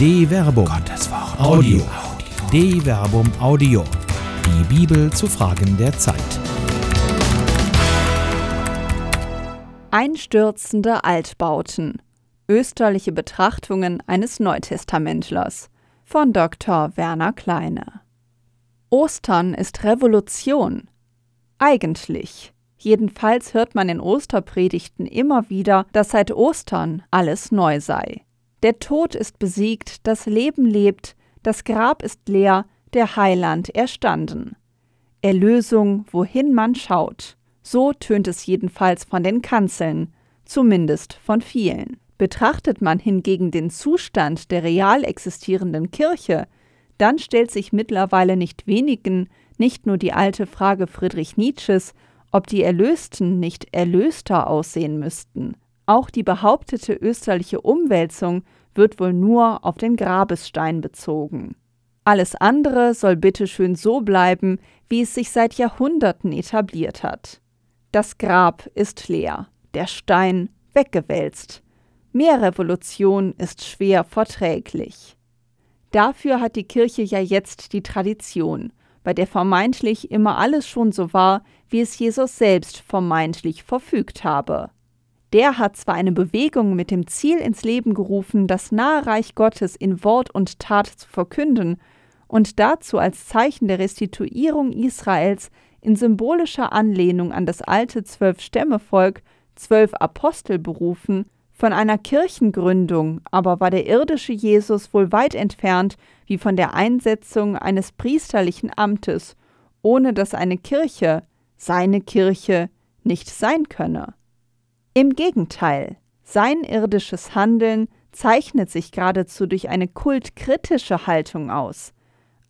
De Verbum. Gottes Wort. Audio. De Verbum Audio. Die Bibel zu Fragen der Zeit. Einstürzende Altbauten. Österliche Betrachtungen eines Neutestamentlers von Dr. Werner Kleine. Ostern ist Revolution. Eigentlich. Jedenfalls hört man in Osterpredigten immer wieder, dass seit Ostern alles neu sei. Der Tod ist besiegt, das Leben lebt, das Grab ist leer, der Heiland erstanden. Erlösung, wohin man schaut. So tönt es jedenfalls von den Kanzeln, zumindest von vielen. Betrachtet man hingegen den Zustand der real existierenden Kirche, dann stellt sich mittlerweile nicht wenigen nicht nur die alte Frage Friedrich Nietzsches, ob die Erlösten nicht erlöster aussehen müssten. Auch die behauptete österliche Umwälzung wird wohl nur auf den Grabesstein bezogen. Alles andere soll bitteschön so bleiben, wie es sich seit Jahrhunderten etabliert hat. Das Grab ist leer, der Stein weggewälzt. Mehr Revolution ist schwer verträglich. Dafür hat die Kirche ja jetzt die Tradition, bei der vermeintlich immer alles schon so war, wie es Jesus selbst vermeintlich verfügt habe. Der hat zwar eine Bewegung mit dem Ziel ins Leben gerufen, das nahe Reich Gottes in Wort und Tat zu verkünden und dazu als Zeichen der Restituierung Israels in symbolischer Anlehnung an das alte Zwölf-Stämme-Volk zwölf Apostel berufen, von einer Kirchengründung aber war der irdische Jesus wohl weit entfernt wie von der Einsetzung eines priesterlichen Amtes, ohne dass eine Kirche, seine Kirche, nicht sein könne. Im Gegenteil, sein irdisches Handeln zeichnet sich geradezu durch eine kultkritische Haltung aus,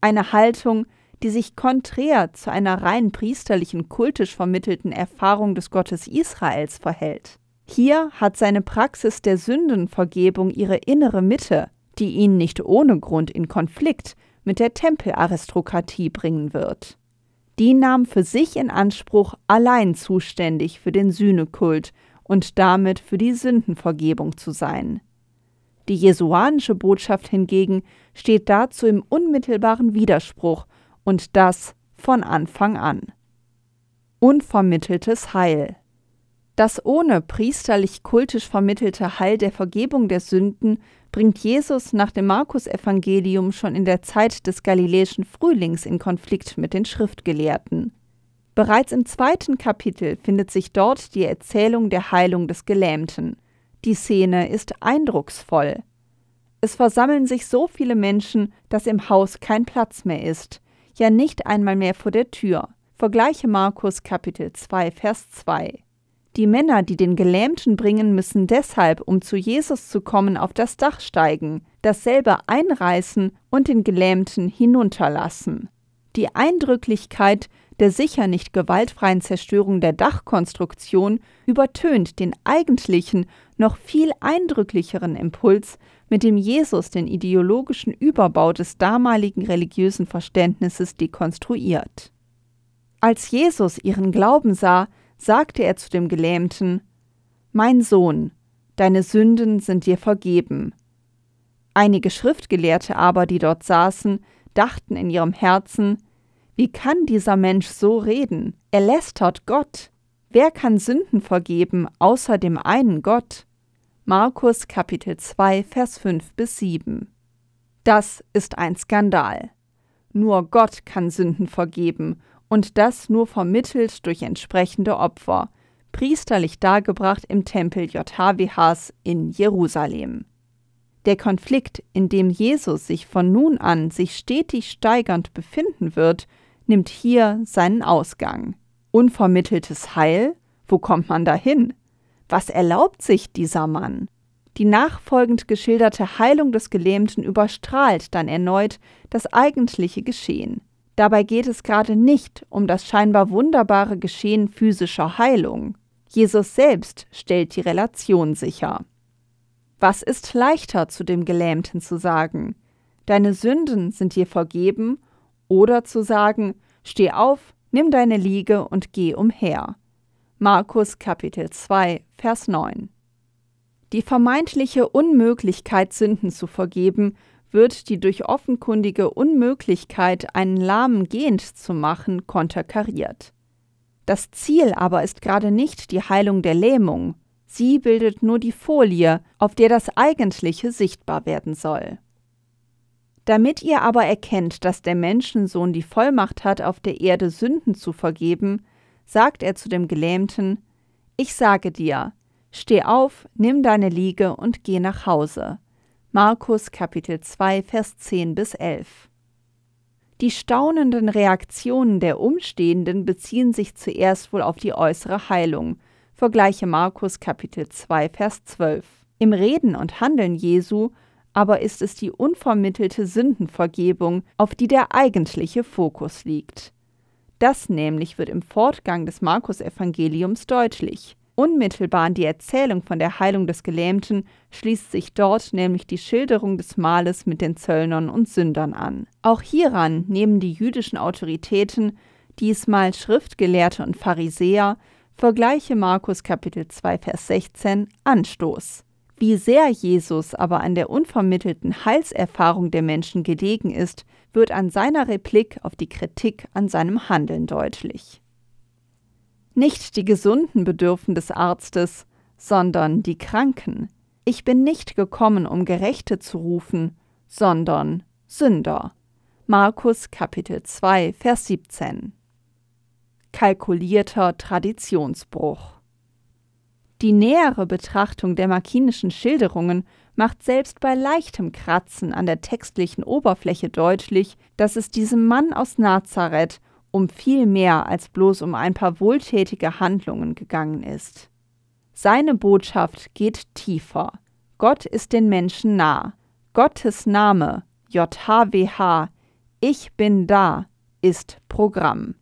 eine Haltung, die sich konträr zu einer rein priesterlichen kultisch vermittelten Erfahrung des Gottes Israels verhält. Hier hat seine Praxis der Sündenvergebung ihre innere Mitte, die ihn nicht ohne Grund in Konflikt mit der Tempelaristokratie bringen wird. Die nahm für sich in Anspruch, allein zuständig für den Sühnekult und damit für die Sündenvergebung zu sein. Die jesuanische Botschaft hingegen steht dazu im unmittelbaren Widerspruch und das von Anfang an. Unvermitteltes Heil. Das ohne priesterlich-kultisch vermittelte Heil der Vergebung der Sünden bringt Jesus nach dem Markus-Evangelium schon in der Zeit des galiläischen Frühlings in Konflikt mit den Schriftgelehrten. Bereits im zweiten Kapitel findet sich dort die Erzählung der Heilung des Gelähmten. Die Szene ist eindrucksvoll. Es versammeln sich so viele Menschen, dass im Haus kein Platz mehr ist, ja nicht einmal mehr vor der Tür. Vergleiche Markus Kapitel 2, Vers 2. Die Männer, die den Gelähmten bringen, müssen deshalb, um zu Jesus zu kommen, auf das Dach steigen, dasselbe einreißen und den Gelähmten hinunterlassen. Die Eindrücklichkeit der sicher nicht gewaltfreien Zerstörung der Dachkonstruktion übertönt den eigentlichen, noch viel eindrücklicheren Impuls, mit dem Jesus den ideologischen Überbau des damaligen religiösen Verständnisses dekonstruiert. Als Jesus ihren Glauben sah, sagte er zu dem Gelähmten, Mein Sohn, deine Sünden sind dir vergeben. Einige Schriftgelehrte aber, die dort saßen, dachten in ihrem Herzen, wie kann dieser Mensch so reden? Er lästert Gott. Wer kann Sünden vergeben, außer dem einen Gott? Markus Kapitel 2, Vers 5 bis 7. Das ist ein Skandal. Nur Gott kann Sünden vergeben, und das nur vermittelt durch entsprechende Opfer, priesterlich dargebracht im Tempel JHWHs in Jerusalem. Der Konflikt, in dem Jesus sich von nun an sich stetig steigernd befinden wird, nimmt hier seinen Ausgang. Unvermitteltes Heil? Wo kommt man dahin? Was erlaubt sich dieser Mann? Die nachfolgend geschilderte Heilung des Gelähmten überstrahlt dann erneut das eigentliche Geschehen. Dabei geht es gerade nicht um das scheinbar wunderbare Geschehen physischer Heilung. Jesus selbst stellt die Relation sicher. Was ist leichter zu dem Gelähmten zu sagen? Deine Sünden sind dir vergeben oder zu sagen, steh auf, nimm deine Liege und geh umher. Markus Kapitel 2, Vers 9. Die vermeintliche Unmöglichkeit, Sünden zu vergeben, wird die durch offenkundige Unmöglichkeit, einen Lahmen gehend zu machen, konterkariert. Das Ziel aber ist gerade nicht die Heilung der Lähmung, sie bildet nur die Folie, auf der das Eigentliche sichtbar werden soll. Damit ihr aber erkennt, dass der Menschensohn die Vollmacht hat, auf der Erde Sünden zu vergeben, sagt er zu dem Gelähmten, Ich sage dir, steh auf, nimm deine Liege und geh nach Hause. Markus Kapitel 2, Vers 10 bis 11. Die staunenden Reaktionen der Umstehenden beziehen sich zuerst wohl auf die äußere Heilung. Vergleiche Markus Kapitel 2, Vers 12. Im Reden und Handeln Jesu aber ist es die unvermittelte Sündenvergebung, auf die der eigentliche Fokus liegt. Das nämlich wird im Fortgang des Markus-Evangeliums deutlich. Unmittelbar an die Erzählung von der Heilung des Gelähmten schließt sich dort nämlich die Schilderung des Mahles mit den Zöllnern und Sündern an. Auch hieran nehmen die jüdischen Autoritäten, diesmal Schriftgelehrte und Pharisäer, vergleiche Markus Kapitel 2 Vers 16, Anstoß. Wie sehr Jesus aber an der unvermittelten Heilserfahrung der Menschen gelegen ist, wird an seiner Replik auf die Kritik an seinem Handeln deutlich. Nicht die Gesunden bedürfen des Arztes, sondern die Kranken. Ich bin nicht gekommen, um Gerechte zu rufen, sondern Sünder. Markus Kapitel 2, Vers 17. Kalkulierter Traditionsbruch. Die nähere Betrachtung der markinischen Schilderungen macht selbst bei leichtem Kratzen an der textlichen Oberfläche deutlich, dass es diesem Mann aus Nazareth um viel mehr als bloß um ein paar wohltätige Handlungen gegangen ist. Seine Botschaft geht tiefer. Gott ist den Menschen nah. Gottes Name, JHWH, Ich bin da, ist Programm.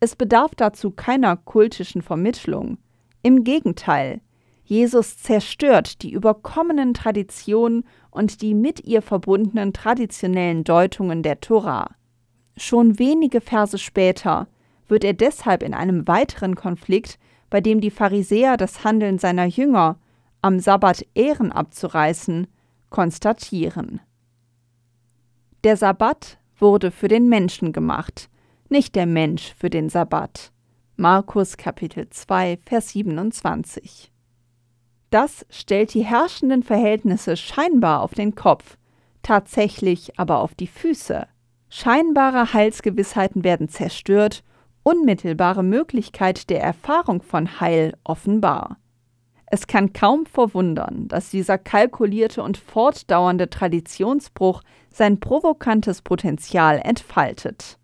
Es bedarf dazu keiner kultischen Vermittlung. Im Gegenteil, Jesus zerstört die überkommenen Traditionen und die mit ihr verbundenen traditionellen Deutungen der Tora. Schon wenige Verse später wird er deshalb in einem weiteren Konflikt, bei dem die Pharisäer das Handeln seiner Jünger, am Sabbat Ehren abzureißen, konstatieren. Der Sabbat wurde für den Menschen gemacht, nicht der Mensch für den Sabbat. Markus Kapitel 2, Vers 27. Das stellt die herrschenden Verhältnisse scheinbar auf den Kopf, tatsächlich aber auf die Füße. Scheinbare Heilsgewissheiten werden zerstört, unmittelbare Möglichkeit der Erfahrung von Heil offenbar. Es kann kaum verwundern, dass dieser kalkulierte und fortdauernde Traditionsbruch sein provokantes Potenzial entfaltet.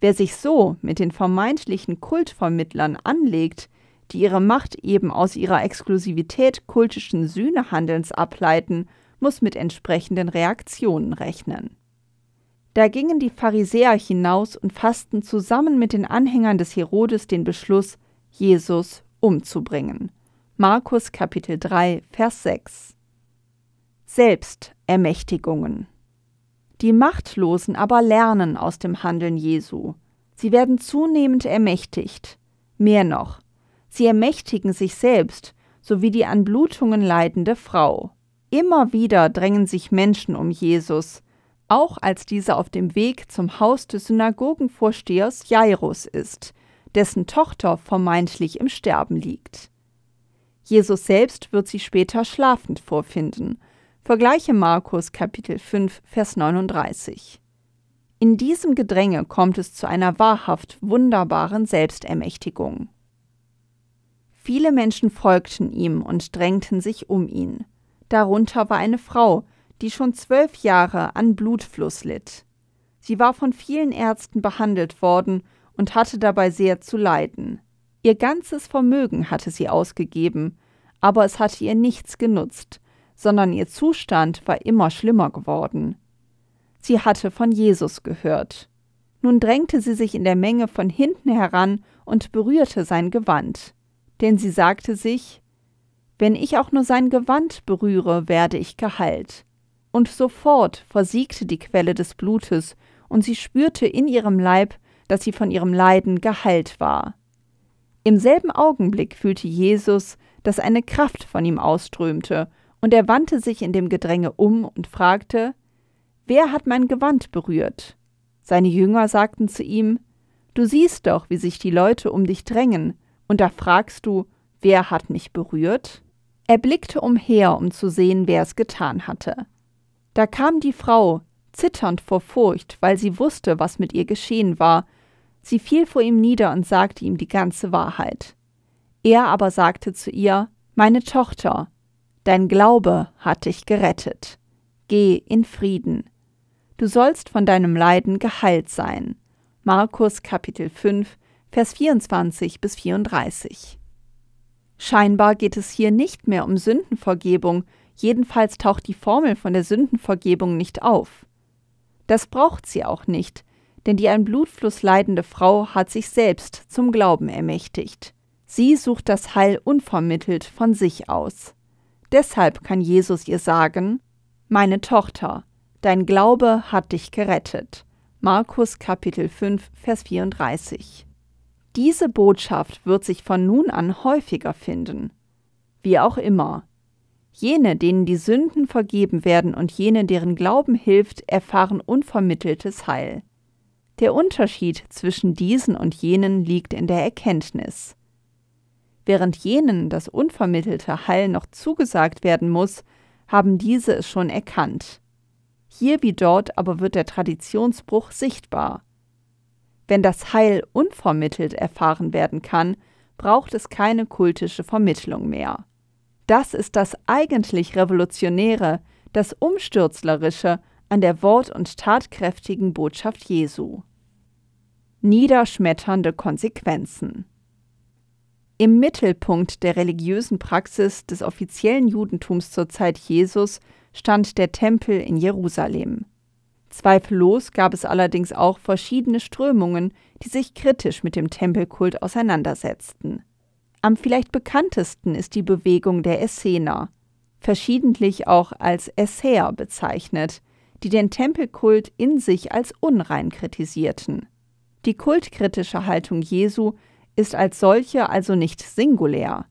Wer sich so mit den vermeintlichen Kultvermittlern anlegt, die ihre Macht eben aus ihrer Exklusivität kultischen Sühnehandelns ableiten, muss mit entsprechenden Reaktionen rechnen. Da gingen die Pharisäer hinaus und fassten zusammen mit den Anhängern des Herodes den Beschluss, Jesus umzubringen. Markus Kapitel 3, Vers 6. Selbstermächtigungen. Die Machtlosen aber lernen aus dem Handeln Jesu. Sie werden zunehmend ermächtigt. Mehr noch, sie ermächtigen sich selbst, sowie die an Blutungen leidende Frau. Immer wieder drängen sich Menschen um Jesus, auch als dieser auf dem Weg zum Haus des Synagogenvorstehers Jairus ist, dessen Tochter vermeintlich im Sterben liegt. Jesus selbst wird sie später schlafend vorfinden Vergleiche Markus Kapitel 5, Vers 39. In diesem Gedränge kommt es zu einer wahrhaft wunderbaren Selbstermächtigung. Viele Menschen folgten ihm und drängten sich um ihn. Darunter war eine Frau, die schon zwölf Jahre an Blutfluss litt. Sie war von vielen Ärzten behandelt worden und hatte dabei sehr zu leiden. Ihr ganzes Vermögen hatte sie ausgegeben, aber es hatte ihr nichts genutzt, sondern ihr Zustand war immer schlimmer geworden. Sie hatte von Jesus gehört. Nun drängte sie sich in der Menge von hinten heran und berührte sein Gewand. Denn sie sagte sich, wenn ich auch nur sein Gewand berühre, werde ich geheilt. Und sofort versiegte die Quelle des Blutes, und sie spürte in ihrem Leib, dass sie von ihrem Leiden geheilt war. Im selben Augenblick fühlte Jesus, dass eine Kraft von ihm ausströmte und er wandte sich in dem Gedränge um und fragte, Wer hat mein Gewand berührt? Seine Jünger sagten zu ihm, Du siehst doch, wie sich die Leute um dich drängen, und da fragst du, wer hat mich berührt? Er blickte umher, um zu sehen, wer es getan hatte. Da kam die Frau, zitternd vor Furcht, weil sie wusste, was mit ihr geschehen war. Sie fiel vor ihm nieder und sagte ihm die ganze Wahrheit. Er aber sagte zu ihr, Meine Tochter, dein Glaube hat dich gerettet. Geh in Frieden. Du sollst von deinem Leiden geheilt sein. Markus Kapitel 5, Vers 24 bis 34. Scheinbar geht es hier nicht mehr um Sündenvergebung, jedenfalls taucht die Formel von der Sündenvergebung nicht auf. Das braucht sie auch nicht, denn die an Blutfluss leidende Frau hat sich selbst zum Glauben ermächtigt. Sie sucht das Heil unvermittelt von sich aus. Deshalb kann Jesus ihr sagen, Meine Tochter, dein Glaube hat dich gerettet. Markus Kapitel 5, Vers 34. Diese Botschaft wird sich von nun an häufiger finden. Wie auch immer. Jene, denen die Sünden vergeben werden und jene, deren Glauben hilft, erfahren unvermitteltes Heil. Der Unterschied zwischen diesen und jenen liegt in der Erkenntnis. Während jenen das unvermittelte Heil noch zugesagt werden muss, haben diese es schon erkannt. Hier wie dort aber wird der Traditionsbruch sichtbar. Wenn das Heil unvermittelt erfahren werden kann, braucht es keine kultische Vermittlung mehr. Das ist das eigentlich Revolutionäre, das Umstürzlerische an der wort- und tatkräftigen Botschaft Jesu. Niederschmetternde Konsequenzen im Mittelpunkt der religiösen Praxis des offiziellen Judentums zur Zeit Jesus stand der Tempel in Jerusalem. Zweifellos gab es allerdings auch verschiedene Strömungen, die sich kritisch mit dem Tempelkult auseinandersetzten. Am vielleicht bekanntesten ist die Bewegung der Essener, verschiedentlich auch als Esser bezeichnet, die den Tempelkult in sich als unrein kritisierten. Die kultkritische Haltung Jesu ist als solche also nicht singulär.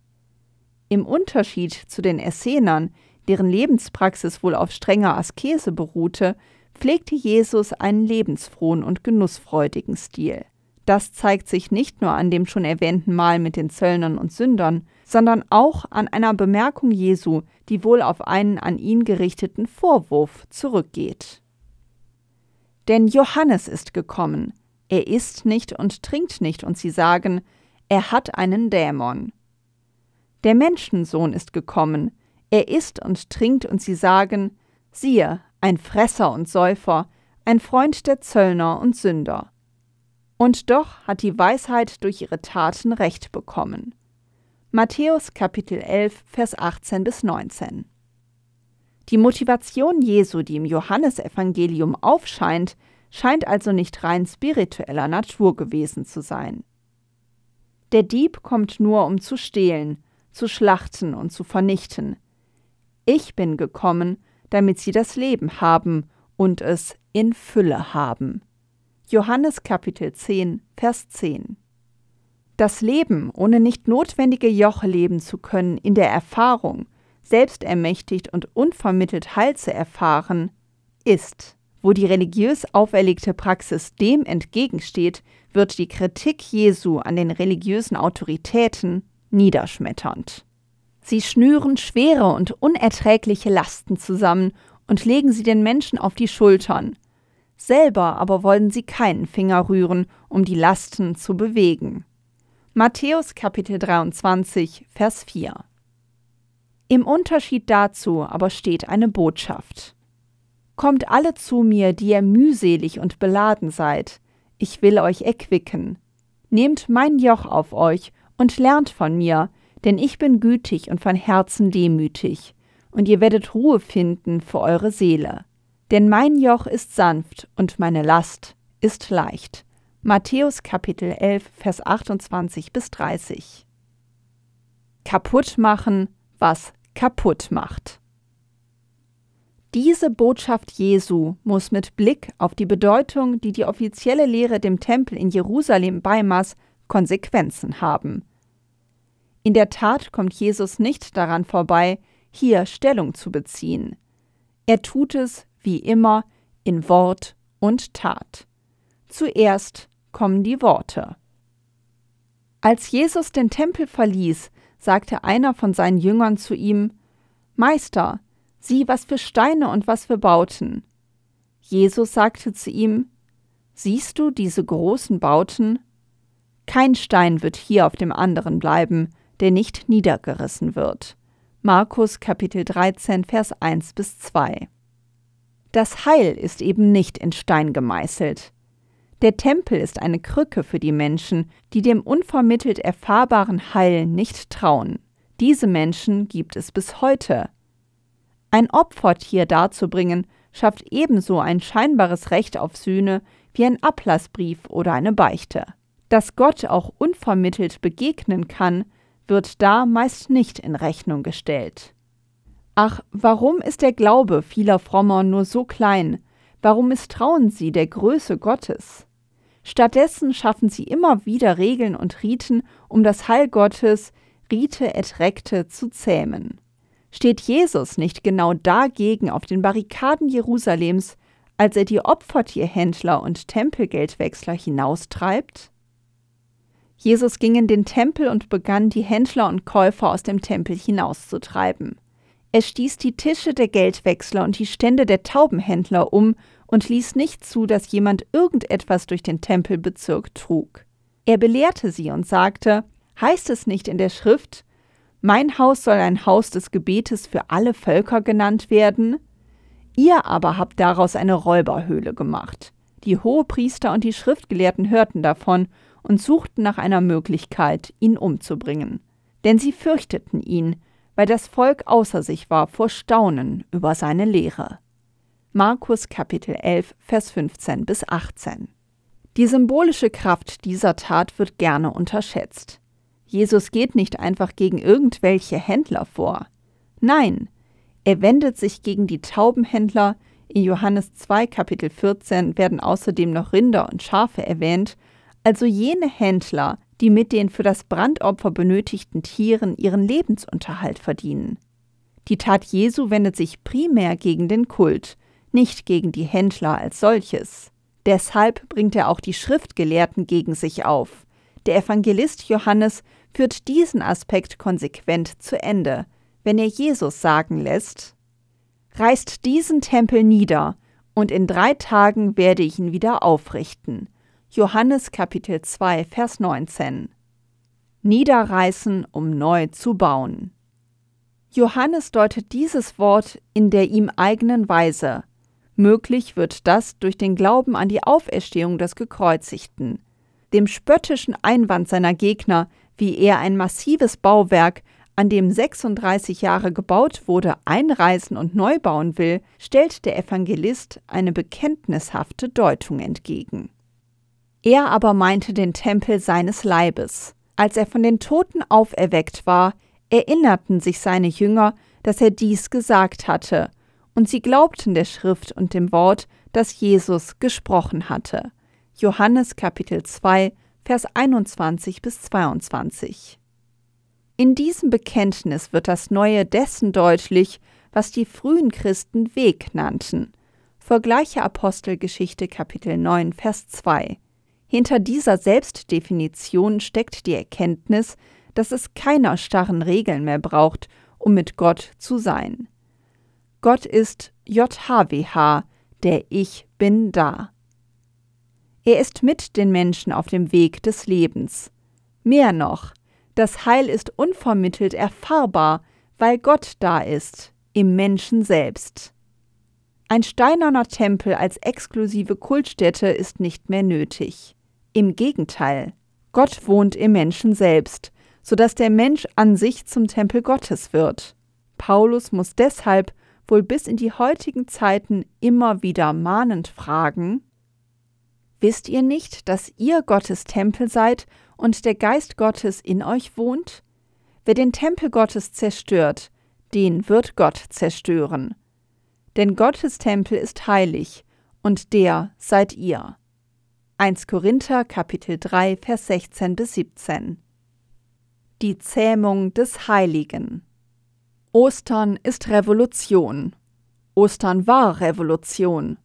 Im Unterschied zu den Essenern, deren Lebenspraxis wohl auf strenger Askese beruhte, pflegte Jesus einen lebensfrohen und genussfreudigen Stil. Das zeigt sich nicht nur an dem schon erwähnten Mal mit den Zöllnern und Sündern, sondern auch an einer Bemerkung Jesu, die wohl auf einen an ihn gerichteten Vorwurf zurückgeht. Denn Johannes ist gekommen, er isst nicht und trinkt nicht, und sie sagen, er hat einen Dämon. Der Menschensohn ist gekommen, er isst und trinkt, und sie sagen, siehe, ein Fresser und Säufer, ein Freund der Zöllner und Sünder. Und doch hat die Weisheit durch ihre Taten Recht bekommen. Matthäus Kapitel 11, Vers 18 bis 19. Die Motivation Jesu, die im Johannesevangelium aufscheint, scheint also nicht rein spiritueller Natur gewesen zu sein. Der Dieb kommt nur, um zu stehlen, zu schlachten und zu vernichten. Ich bin gekommen, damit sie das Leben haben und es in Fülle haben. Johannes Kapitel 10, Vers 10. Das Leben, ohne nicht notwendige Joche leben zu können, in der Erfahrung, selbstermächtigt und unvermittelt Heil zu erfahren, ist wo die religiös auferlegte Praxis dem entgegensteht, wird die Kritik Jesu an den religiösen Autoritäten niederschmetternd. Sie schnüren schwere und unerträgliche Lasten zusammen und legen sie den Menschen auf die Schultern. Selber aber wollen sie keinen Finger rühren, um die Lasten zu bewegen. Matthäus Kapitel 23, Vers 4. Im Unterschied dazu aber steht eine Botschaft. Kommt alle zu mir, die ihr mühselig und beladen seid, ich will euch erquicken. Nehmt mein Joch auf euch und lernt von mir, denn ich bin gütig und von Herzen demütig, und ihr werdet Ruhe finden für eure Seele. Denn mein Joch ist sanft und meine Last ist leicht. Matthäus Kapitel 11, Vers 28 bis 30. Kaputt machen, was kaputt macht. Diese Botschaft Jesu muss mit Blick auf die Bedeutung, die die offizielle Lehre dem Tempel in Jerusalem beimaß, Konsequenzen haben. In der Tat kommt Jesus nicht daran vorbei, hier Stellung zu beziehen. Er tut es, wie immer, in Wort und Tat. Zuerst kommen die Worte. Als Jesus den Tempel verließ, sagte einer von seinen Jüngern zu ihm Meister, sieh, was für Steine und was für Bauten. Jesus sagte zu ihm Siehst du diese großen Bauten? Kein Stein wird hier auf dem anderen bleiben, der nicht niedergerissen wird. Markus Kapitel 13, Vers 1 bis 2. Das Heil ist eben nicht in Stein gemeißelt. Der Tempel ist eine Krücke für die Menschen, die dem unvermittelt erfahrbaren Heil nicht trauen. Diese Menschen gibt es bis heute. Ein Opfertier darzubringen, schafft ebenso ein scheinbares Recht auf Sühne wie ein Ablassbrief oder eine Beichte. Dass Gott auch unvermittelt begegnen kann, wird da meist nicht in Rechnung gestellt. Ach, warum ist der Glaube vieler Frommer nur so klein? Warum misstrauen sie der Größe Gottes? Stattdessen schaffen sie immer wieder Regeln und Riten, um das Heil Gottes, Rite et recte, zu zähmen. Steht Jesus nicht genau dagegen auf den Barrikaden Jerusalems, als er die Opfertierhändler und Tempelgeldwechsler hinaustreibt? Jesus ging in den Tempel und begann, die Händler und Käufer aus dem Tempel hinauszutreiben. Er stieß die Tische der Geldwechsler und die Stände der Taubenhändler um und ließ nicht zu, dass jemand irgendetwas durch den Tempelbezirk trug. Er belehrte sie und sagte, heißt es nicht in der Schrift, mein Haus soll ein Haus des Gebetes für alle Völker genannt werden? Ihr aber habt daraus eine Räuberhöhle gemacht. Die Hohepriester und die Schriftgelehrten hörten davon und suchten nach einer Möglichkeit, ihn umzubringen. Denn sie fürchteten ihn, weil das Volk außer sich war vor Staunen über seine Lehre. Markus Kapitel 11, Vers 15 bis 18. Die symbolische Kraft dieser Tat wird gerne unterschätzt. Jesus geht nicht einfach gegen irgendwelche Händler vor. Nein, er wendet sich gegen die Taubenhändler. In Johannes 2, Kapitel 14 werden außerdem noch Rinder und Schafe erwähnt, also jene Händler, die mit den für das Brandopfer benötigten Tieren ihren Lebensunterhalt verdienen. Die Tat Jesu wendet sich primär gegen den Kult, nicht gegen die Händler als solches. Deshalb bringt er auch die Schriftgelehrten gegen sich auf. Der Evangelist Johannes führt diesen Aspekt konsequent zu Ende, wenn er Jesus sagen lässt, Reißt diesen Tempel nieder, und in drei Tagen werde ich ihn wieder aufrichten. Johannes Kapitel 2, Vers 19. Niederreißen, um neu zu bauen. Johannes deutet dieses Wort in der ihm eigenen Weise. Möglich wird das durch den Glauben an die Auferstehung des Gekreuzigten. Dem spöttischen Einwand seiner Gegner, wie er ein massives Bauwerk, an dem 36 Jahre gebaut wurde, einreißen und neu bauen will, stellt der Evangelist eine bekenntnishafte Deutung entgegen. Er aber meinte den Tempel seines Leibes. Als er von den Toten auferweckt war, erinnerten sich seine Jünger, dass er dies gesagt hatte, und sie glaubten der Schrift und dem Wort, das Jesus gesprochen hatte. Johannes Kapitel 2, Vers 21 bis 22. In diesem Bekenntnis wird das Neue dessen deutlich, was die frühen Christen Weg nannten. Vergleiche Apostelgeschichte Kapitel 9, Vers 2. Hinter dieser Selbstdefinition steckt die Erkenntnis, dass es keiner starren Regeln mehr braucht, um mit Gott zu sein. Gott ist JHWH, der Ich bin da. Er ist mit den Menschen auf dem Weg des Lebens. Mehr noch, das Heil ist unvermittelt erfahrbar, weil Gott da ist, im Menschen selbst. Ein steinerner Tempel als exklusive Kultstätte ist nicht mehr nötig. Im Gegenteil, Gott wohnt im Menschen selbst, so dass der Mensch an sich zum Tempel Gottes wird. Paulus muss deshalb wohl bis in die heutigen Zeiten immer wieder mahnend fragen Wisst ihr nicht, dass ihr Gottes Tempel seid und der Geist Gottes in euch wohnt? Wer den Tempel Gottes zerstört, den wird Gott zerstören denn Gottes Tempel ist heilig, und der seid ihr. 1 Korinther Kapitel 3 Vers 16 bis 17 Die Zähmung des Heiligen Ostern ist Revolution. Ostern war Revolution.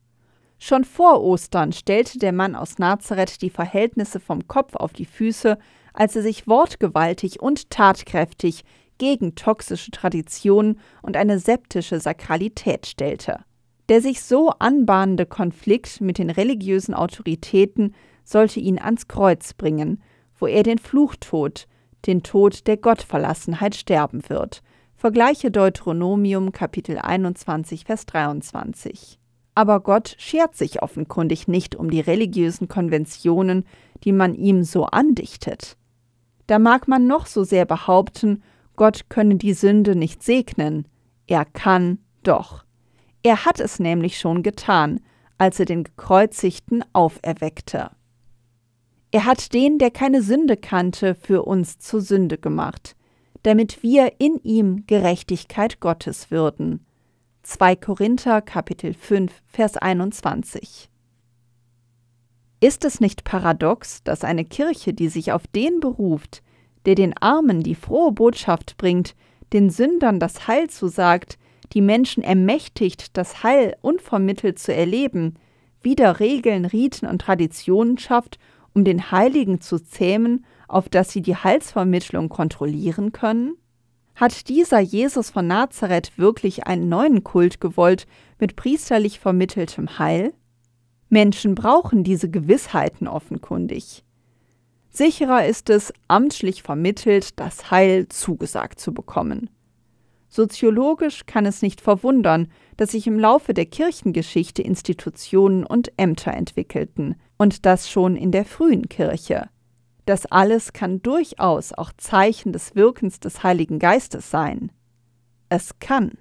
Schon vor Ostern stellte der Mann aus Nazareth die Verhältnisse vom Kopf auf die Füße, als er sich wortgewaltig und tatkräftig gegen toxische Traditionen und eine septische Sakralität stellte. Der sich so anbahnende Konflikt mit den religiösen Autoritäten sollte ihn ans Kreuz bringen, wo er den Fluchtod, den Tod der Gottverlassenheit sterben wird. Vergleiche Deuteronomium Kapitel 21 Vers 23. Aber Gott schert sich offenkundig nicht um die religiösen Konventionen, die man ihm so andichtet. Da mag man noch so sehr behaupten, Gott könne die Sünde nicht segnen. Er kann doch. Er hat es nämlich schon getan, als er den Gekreuzigten auferweckte. Er hat den, der keine Sünde kannte, für uns zur Sünde gemacht, damit wir in ihm Gerechtigkeit Gottes würden. 2 Korinther Kapitel 5 Vers 21 Ist es nicht paradox, dass eine Kirche, die sich auf den beruft, der den Armen die frohe Botschaft bringt, den Sündern das Heil zusagt, die Menschen ermächtigt, das Heil unvermittelt zu erleben, wieder Regeln, Riten und Traditionen schafft um den Heiligen zu zähmen, auf dass sie die Heilsvermittlung kontrollieren können? Hat dieser Jesus von Nazareth wirklich einen neuen Kult gewollt mit priesterlich vermitteltem Heil? Menschen brauchen diese Gewissheiten offenkundig. Sicherer ist es, amtlich vermittelt das Heil zugesagt zu bekommen. Soziologisch kann es nicht verwundern, dass sich im Laufe der Kirchengeschichte Institutionen und Ämter entwickelten, und das schon in der frühen Kirche. Das alles kann durchaus auch Zeichen des Wirkens des Heiligen Geistes sein. Es kann.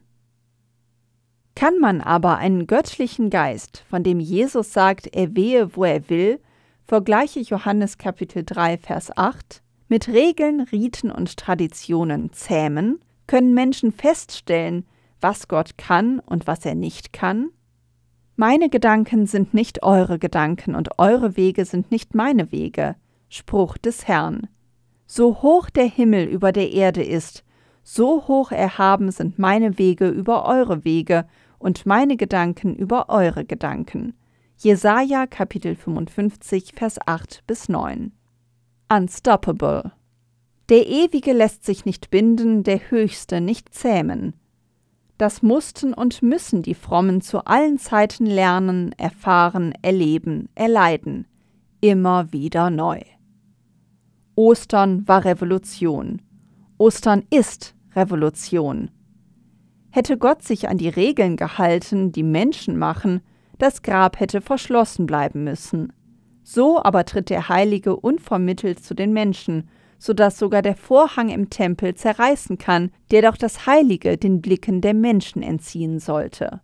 Kann man aber einen göttlichen Geist, von dem Jesus sagt, er wehe, wo er will, vergleiche Johannes Kapitel 3, Vers 8, mit Regeln, Riten und Traditionen zähmen, können Menschen feststellen, was Gott kann und was er nicht kann? Meine Gedanken sind nicht eure Gedanken und eure Wege sind nicht meine Wege. Spruch des Herrn. So hoch der Himmel über der Erde ist, so hoch erhaben sind meine Wege über eure Wege und meine Gedanken über eure Gedanken. Jesaja Kapitel 55, Vers 8 bis 9. Unstoppable. Der Ewige lässt sich nicht binden, der Höchste nicht zähmen. Das mussten und müssen die Frommen zu allen Zeiten lernen, erfahren, erleben, erleiden. Immer wieder neu. Ostern war Revolution. Ostern ist Revolution. Hätte Gott sich an die Regeln gehalten, die Menschen machen, das Grab hätte verschlossen bleiben müssen. So aber tritt der Heilige unvermittelt zu den Menschen so dass sogar der Vorhang im Tempel zerreißen kann, der doch das Heilige den Blicken der Menschen entziehen sollte.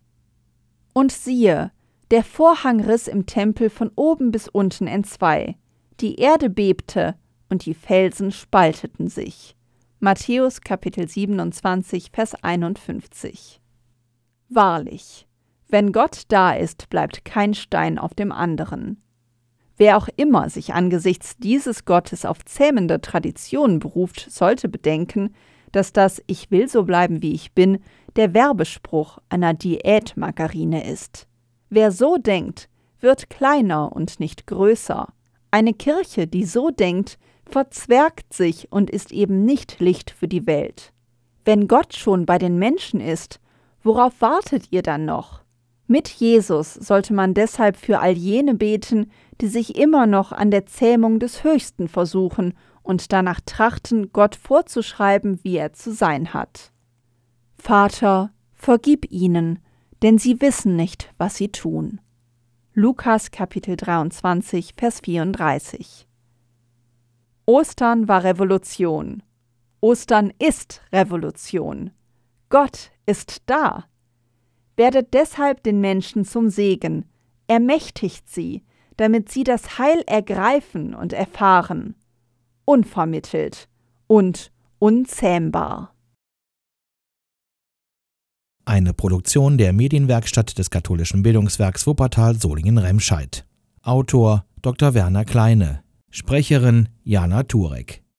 Und siehe, der Vorhang riss im Tempel von oben bis unten entzwei, die Erde bebte und die Felsen spalteten sich. Matthäus Kapitel 27, Vers 51. Wahrlich, wenn Gott da ist, bleibt kein Stein auf dem anderen. Wer auch immer sich angesichts dieses Gottes auf zähmende Traditionen beruft, sollte bedenken, dass das Ich will so bleiben, wie ich bin, der Werbespruch einer Diätmargarine ist. Wer so denkt, wird kleiner und nicht größer. Eine Kirche, die so denkt, verzwergt sich und ist eben nicht Licht für die Welt. Wenn Gott schon bei den Menschen ist, worauf wartet ihr dann noch? Mit Jesus sollte man deshalb für all jene beten, die sich immer noch an der Zähmung des Höchsten versuchen und danach trachten, Gott vorzuschreiben, wie er zu sein hat. Vater, vergib ihnen, denn sie wissen nicht, was sie tun. Lukas Kapitel 23, Vers 34 Ostern war Revolution. Ostern ist Revolution. Gott ist da werdet deshalb den Menschen zum Segen, ermächtigt sie, damit sie das Heil ergreifen und erfahren, unvermittelt und unzähmbar. Eine Produktion der Medienwerkstatt des katholischen Bildungswerks Wuppertal Solingen-Remscheid. Autor Dr. Werner Kleine. Sprecherin Jana Turek.